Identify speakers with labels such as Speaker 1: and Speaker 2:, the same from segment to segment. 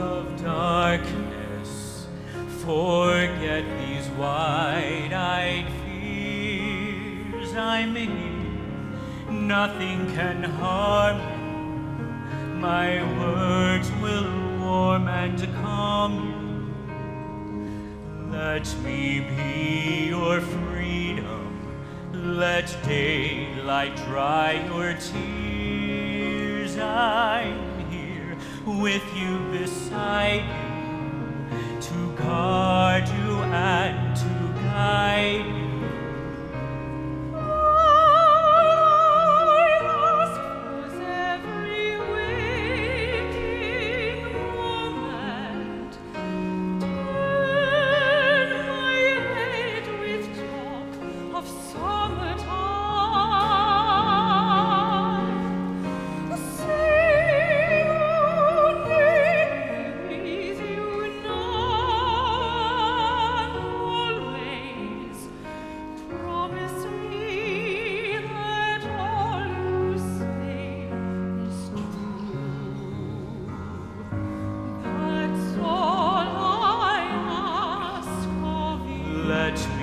Speaker 1: of darkness, forget these wide eyed fears. I'm here, nothing can harm you. My words will warm and calm you. Let me be your freedom. Let daylight dry your tears. I with you beside you to guard you and let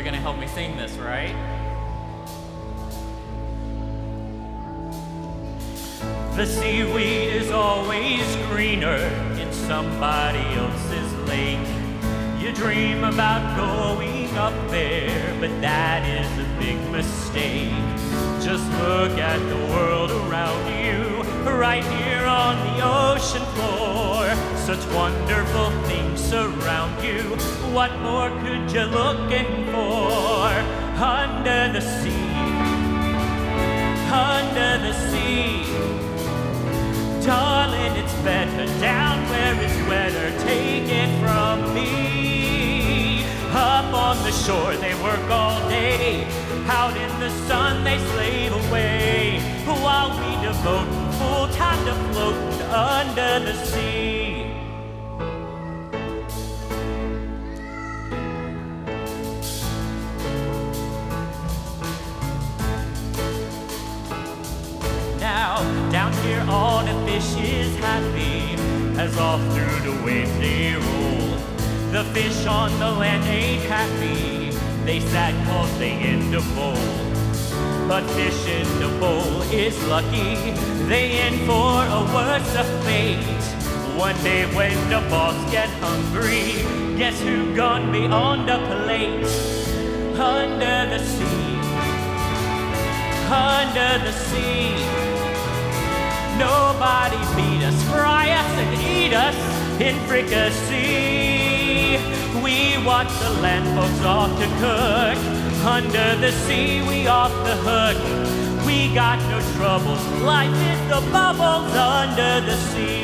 Speaker 1: you're gonna help me sing this, right?
Speaker 2: The seaweed is always greener in somebody else's lake. You dream about going up there, but that is a big mistake. Just look at the world around you, right here on the ocean floor. Such wonderful things surround you. What more could you looking for? Under the sea, under the sea. Darling, it's better down where it's wetter. Take it from me. Up on the shore, they work all day. Out in the sun, they slave away. While we devote full time to floating under the sea. Fish is happy as off through the waves they roll. The fish on the land ain't happy, they sad cause they in the bowl. But fish in the bowl is lucky, they in for a worse of fate. One day when the boss get hungry, guess who gonna be on the plate? Under the sea, under the sea. Nobody beat us, fry us and eat us in fricassee. We watch the land folks off to cook. Under the sea, we off the hook. We got no troubles. Life is the bubbles under the sea.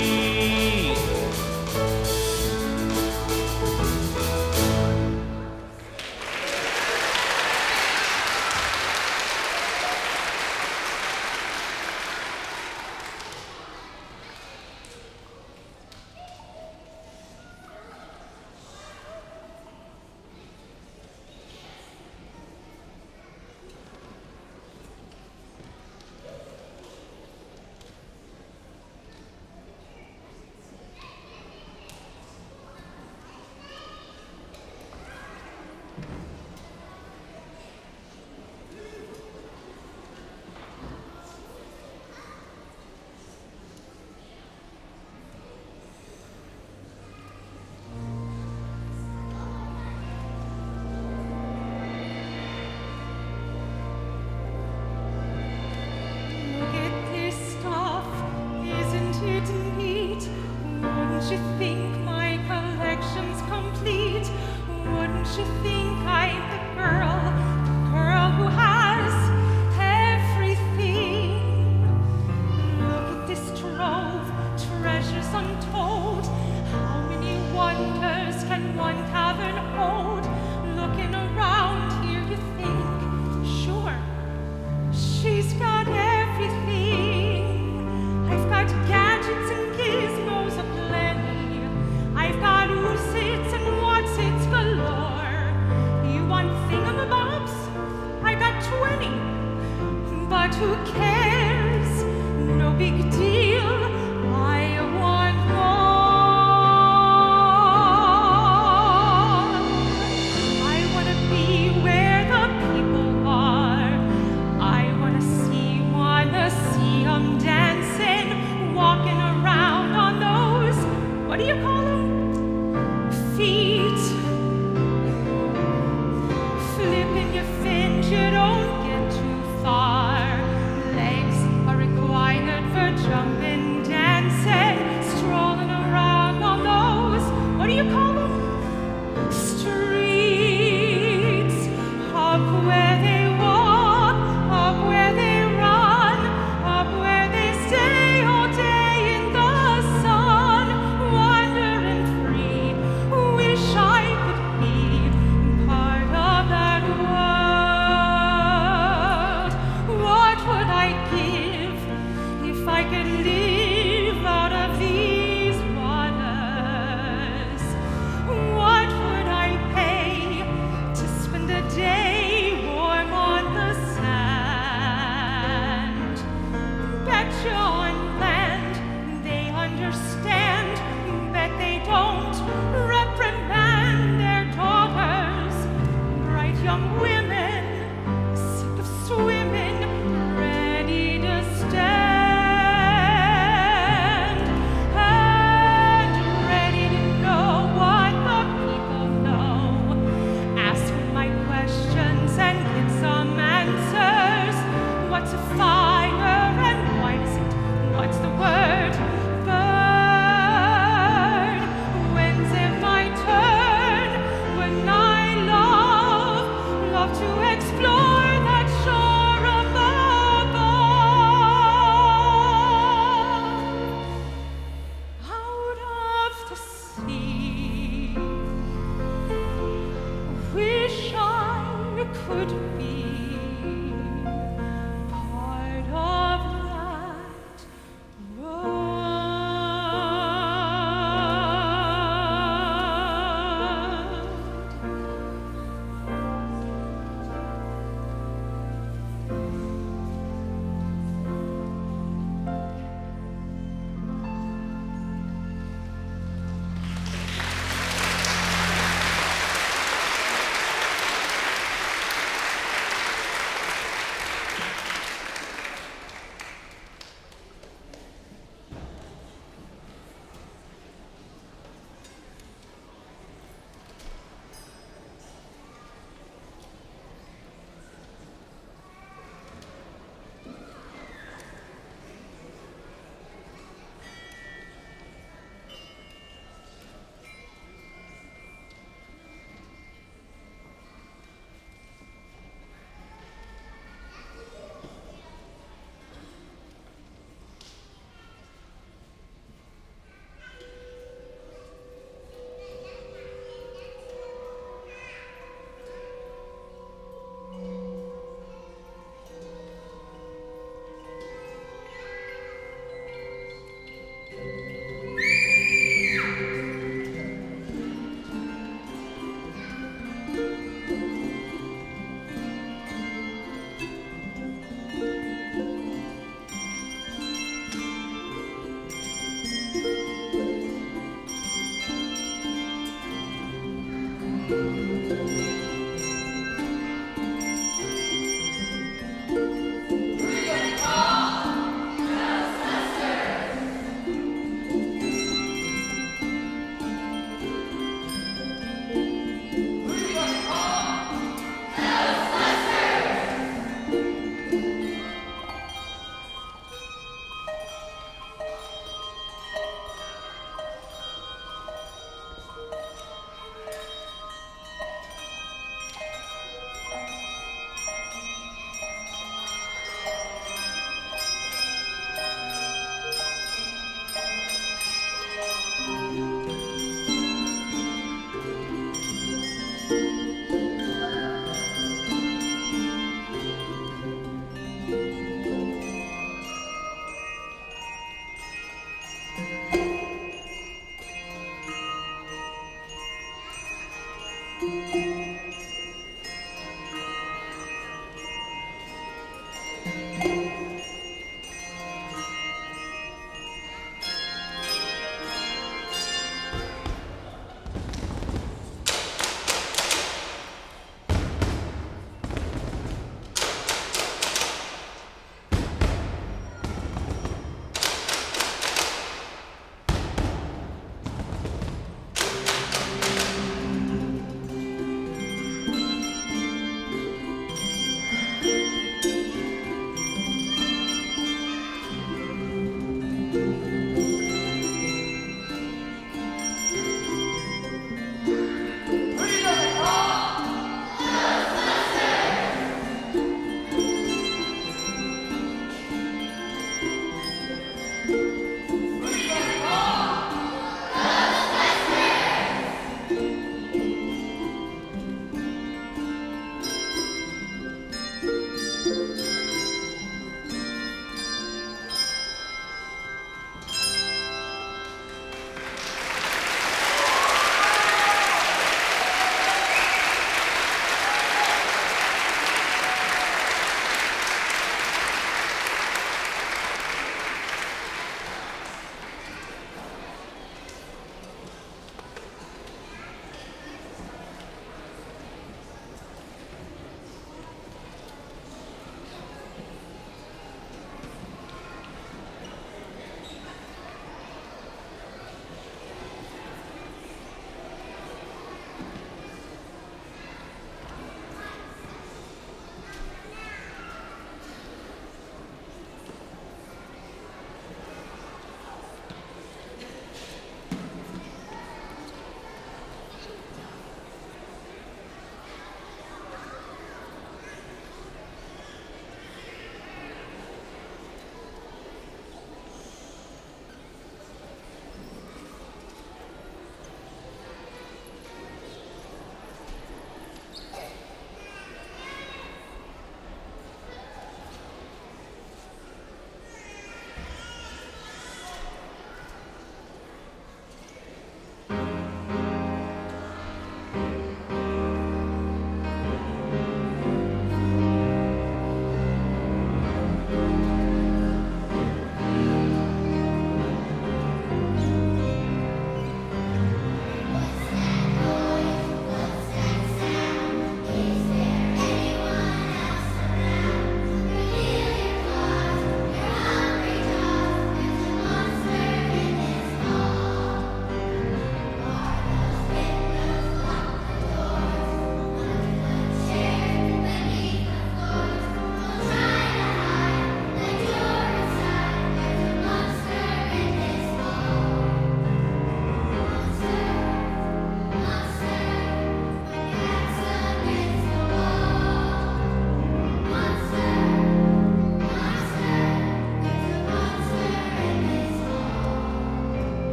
Speaker 3: Could be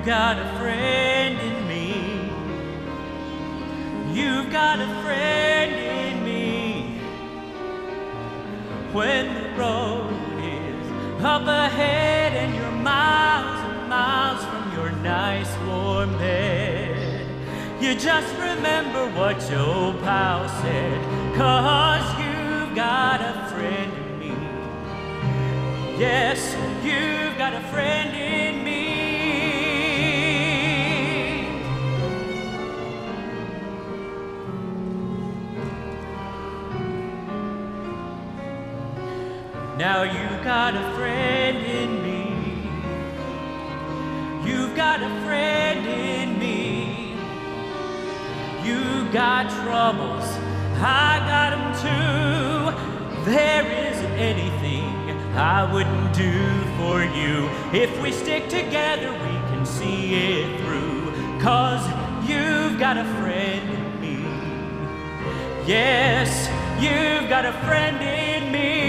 Speaker 1: You got a friend in me. You've got a friend in me. When the road is up ahead and you're miles and miles from your nice warm bed, you just remember what your pal said, cause you've got a friend in me. Yes, you got a friend in me. You've got a friend in me. You got troubles, I got them too. There isn't anything I wouldn't do for you. If we stick together, we can see it through. Cause you've got a friend in me. Yes, you've got a friend in me.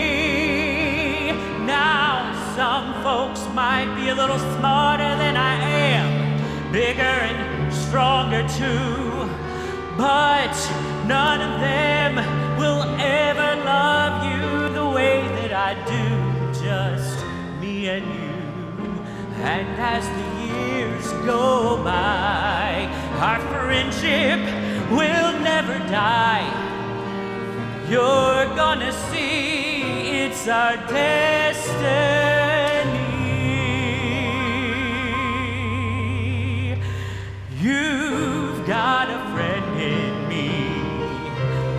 Speaker 1: Some folks might be a little smarter than I am, bigger and stronger too. But none of them will ever love you the way that I do, just me and you. And as the years go by, our friendship will never die. You're gonna see it's our destiny. You've got a friend in me.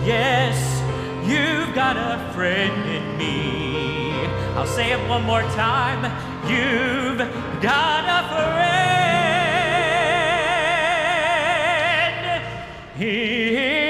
Speaker 1: Yes, you've got a friend in me. I'll say it one more time. You've got a friend in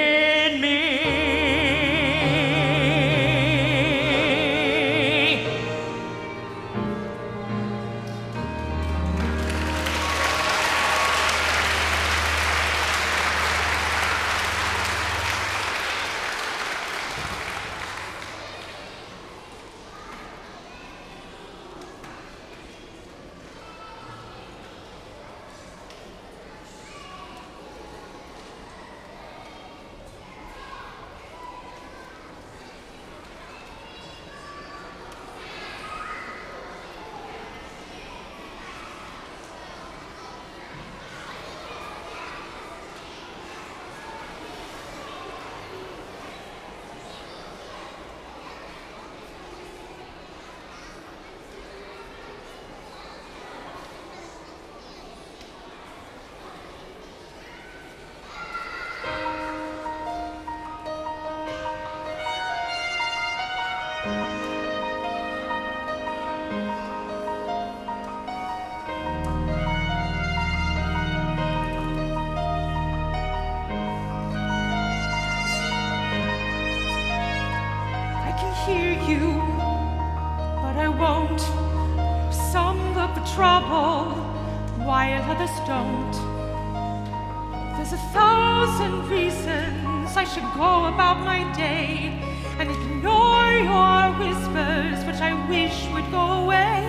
Speaker 2: I should go about my day and ignore your whispers, which I wish would go away.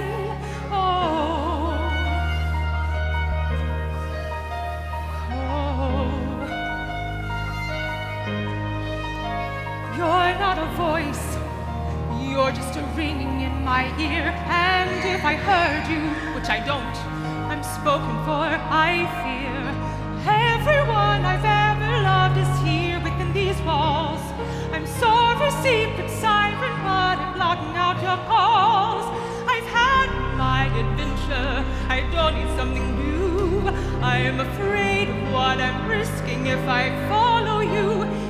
Speaker 2: Oh. Oh. You're not a voice, you're just a ringing in my ear. And if I heard you, which I don't, I'm spoken for, I fear. Everyone I've ever loved is here walls. I'm sorry, secret siren, but I'm blocking out your calls. I've had my adventure, I don't need something new. I'm afraid of what I'm risking if I follow you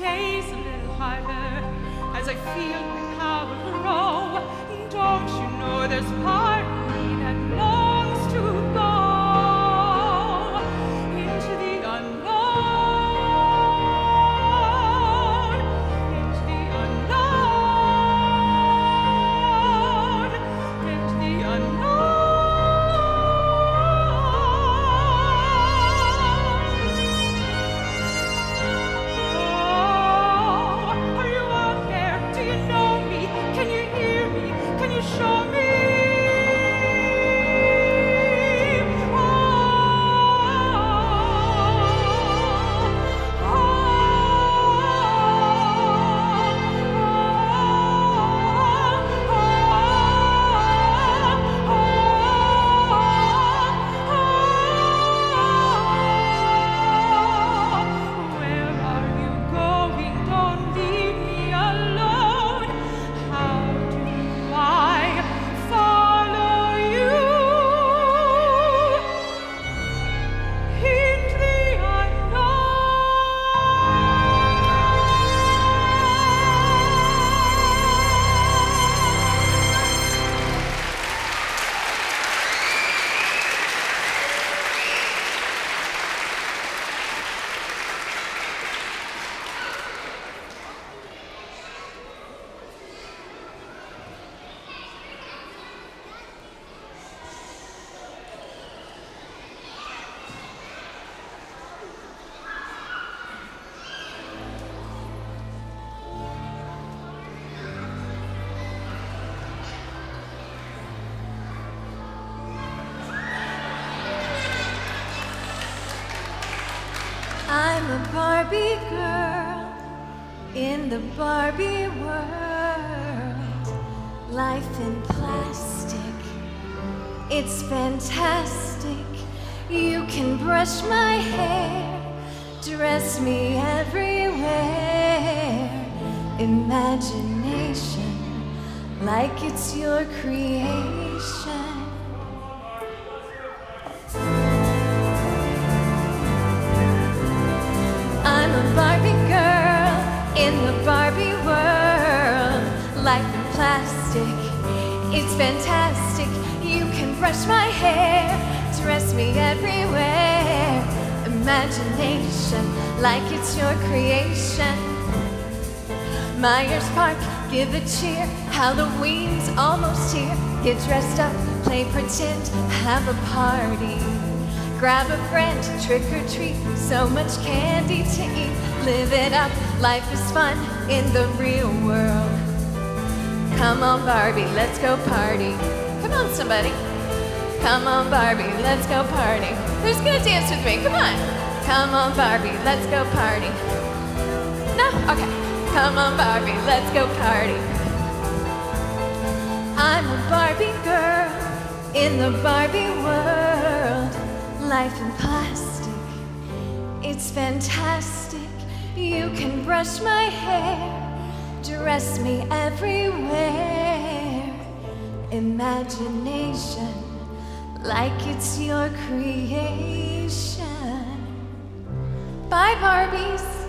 Speaker 2: days a little higher as I feel my power grow. Don't you know there's part
Speaker 4: Barbie world. Life in plastic, it's fantastic. You can brush my hair, dress me everywhere. Imagination, like it's your creation. Fantastic. You can brush my hair, dress me everywhere. Imagination, like it's your creation. Myers Park, give a cheer. Halloween's almost here. Get dressed up, play pretend, have a party. Grab a friend, trick or treat. So much candy to eat. Live it up, life is fun in the real world. Come on, Barbie, let's go party. Come on, somebody. Come on, Barbie, let's go party. Who's gonna dance with me? Come on. Come on, Barbie, let's go party. No? Okay. Come on, Barbie, let's go party. I'm a Barbie girl in the Barbie world. Life in plastic, it's fantastic. You can brush my hair, dress me everywhere. Imagination, like it's your creation. Bye, Barbies.